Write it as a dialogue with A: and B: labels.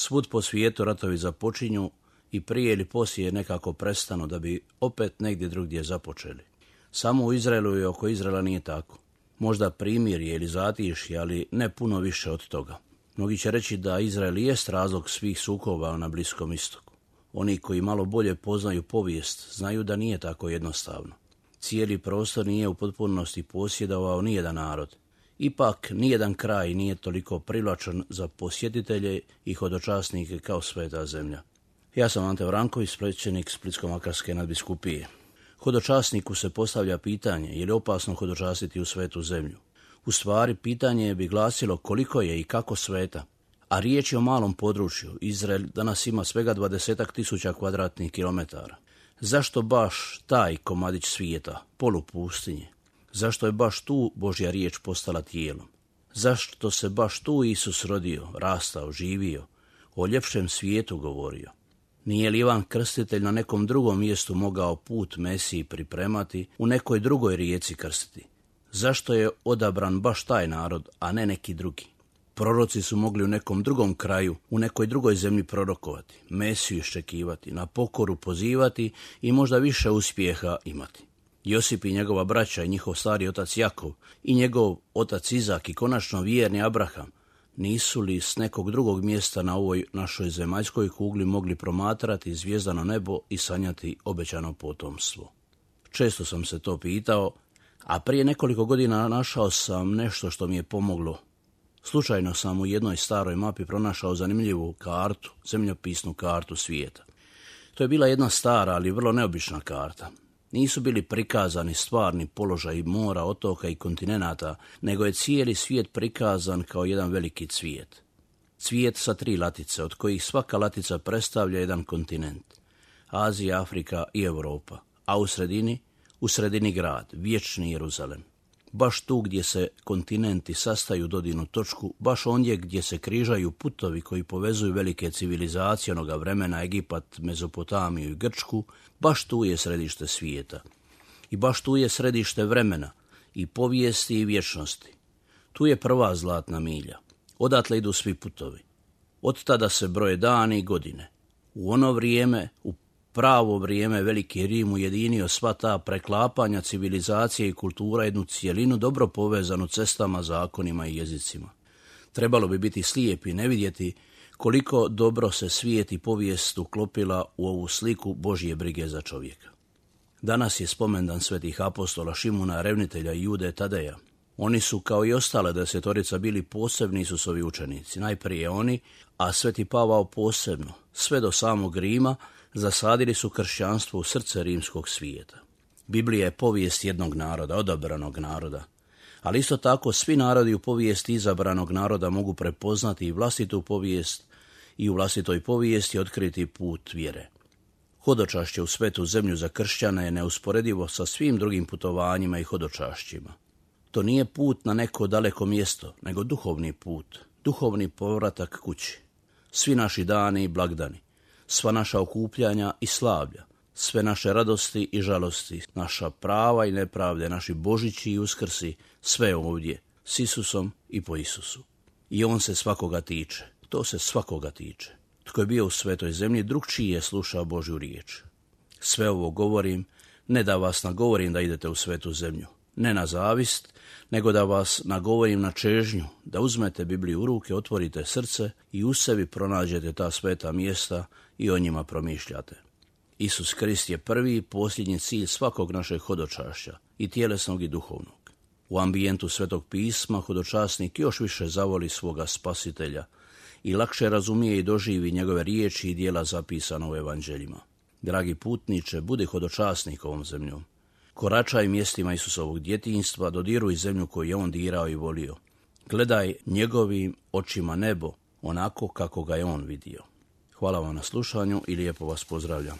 A: Svud po svijetu ratovi započinju i prije ili poslije nekako prestanu da bi opet negdje drugdje započeli. Samo u Izraelu i oko Izraela nije tako. Možda primirje ili zatišje, ali ne puno više od toga. Mnogi će reći da Izrael jest razlog svih sukoba na Bliskom istoku. Oni koji malo bolje poznaju povijest znaju da nije tako jednostavno. Cijeli prostor nije u potpunosti posjedovao nijedan narod. Ipak, nijedan kraj nije toliko privlačan za posjetitelje i hodočasnike kao sveta zemlja. Ja sam Ante Vranković, svećenik Splitsko-Makarske nadbiskupije. Hodočasniku se postavlja pitanje je li opasno hodočastiti u svetu zemlju. U stvari, pitanje bi glasilo koliko je i kako sveta. A riječ je o malom području. Izrael danas ima svega 20 tisuća kvadratnih kilometara. Zašto baš taj komadić svijeta, polupustinje? Zašto je baš tu Božja riječ postala tijelom? Zašto se baš tu Isus rodio, rastao, živio, o ljepšem svijetu govorio? Nije li Ivan Krstitelj na nekom drugom mjestu mogao put Mesiji pripremati, u nekoj drugoj rijeci krstiti? Zašto je odabran baš taj narod, a ne neki drugi? Proroci su mogli u nekom drugom kraju, u nekoj drugoj zemlji prorokovati, Mesiju iščekivati, na pokoru pozivati i možda više uspjeha imati. Josip i njegova braća i njihov stari otac Jakov i njegov otac Izak i konačno vjerni Abraham nisu li s nekog drugog mjesta na ovoj našoj zemaljskoj kugli mogli promatrati zvijezdano nebo i sanjati obećano potomstvo? Često sam se to pitao, a prije nekoliko godina našao sam nešto što mi je pomoglo. Slučajno sam u jednoj staroj mapi pronašao zanimljivu kartu, zemljopisnu kartu svijeta. To je bila jedna stara, ali vrlo neobična karta. Nisu bili prikazani stvarni položaj mora, otoka i kontinenata, nego je cijeli svijet prikazan kao jedan veliki cvijet. Cvijet sa tri latice, od kojih svaka latica predstavlja jedan kontinent. Azija, Afrika i Europa. A u sredini, u sredini grad, vječni Jeruzalem baš tu gdje se kontinenti sastaju dodinu točku, baš ondje gdje se križaju putovi koji povezuju velike civilizacije onoga vremena, Egipat, Mezopotamiju i Grčku, baš tu je središte svijeta. I baš tu je središte vremena i povijesti i vječnosti. Tu je prva zlatna milja. Odatle idu svi putovi. Od tada se broje dani i godine. U ono vrijeme, u pravo vrijeme Veliki Rim ujedinio sva ta preklapanja civilizacije i kultura jednu cijelinu dobro povezanu cestama, zakonima i jezicima. Trebalo bi biti slijep i ne vidjeti koliko dobro se svijet i povijest uklopila u ovu sliku Božje brige za čovjeka. Danas je spomendan svetih apostola Šimuna, Revnitelja i Jude Tadeja. Oni su kao i ostale desetorica bili posebni Isusovi učenici. Najprije oni, a sveti Pavao posebno, sve do samog Rima, zasadili su kršćanstvo u srce rimskog svijeta. Biblija je povijest jednog naroda, odabranog naroda, ali isto tako svi narodi u povijesti izabranog naroda mogu prepoznati i vlastitu povijest i u vlastitoj povijesti otkriti put vjere. Hodočašće u svetu zemlju za kršćane je neusporedivo sa svim drugim putovanjima i hodočašćima. To nije put na neko daleko mjesto, nego duhovni put, duhovni povratak kući. Svi naši dani i blagdani, sva naša okupljanja i slavlja, sve naše radosti i žalosti, naša prava i nepravde, naši božići i uskrsi, sve ovdje, s Isusom i po Isusu. I on se svakoga tiče, to se svakoga tiče. Tko je bio u svetoj zemlji, drugčiji je slušao Božju riječ. Sve ovo govorim, ne da vas nagovorim da idete u svetu zemlju, ne na zavist, nego da vas nagovorim na čežnju, da uzmete Bibliju u ruke, otvorite srce i u sebi pronađete ta sveta mjesta i o njima promišljate. Isus Krist je prvi i posljednji cilj svakog našeg hodočašća, i tjelesnog i duhovnog. U ambijentu svetog pisma hodočasnik još više zavoli svoga spasitelja i lakše razumije i doživi njegove riječi i dijela zapisano u evanđeljima. Dragi putniče, budi hodočasnik ovom zemljom. Koračaj mjestima Isusovog djetinjstva, dodiruj zemlju koju je on dirao i volio. Gledaj njegovim očima nebo onako kako ga je on vidio. Hvala vam na slušanju i lijepo vas pozdravljam.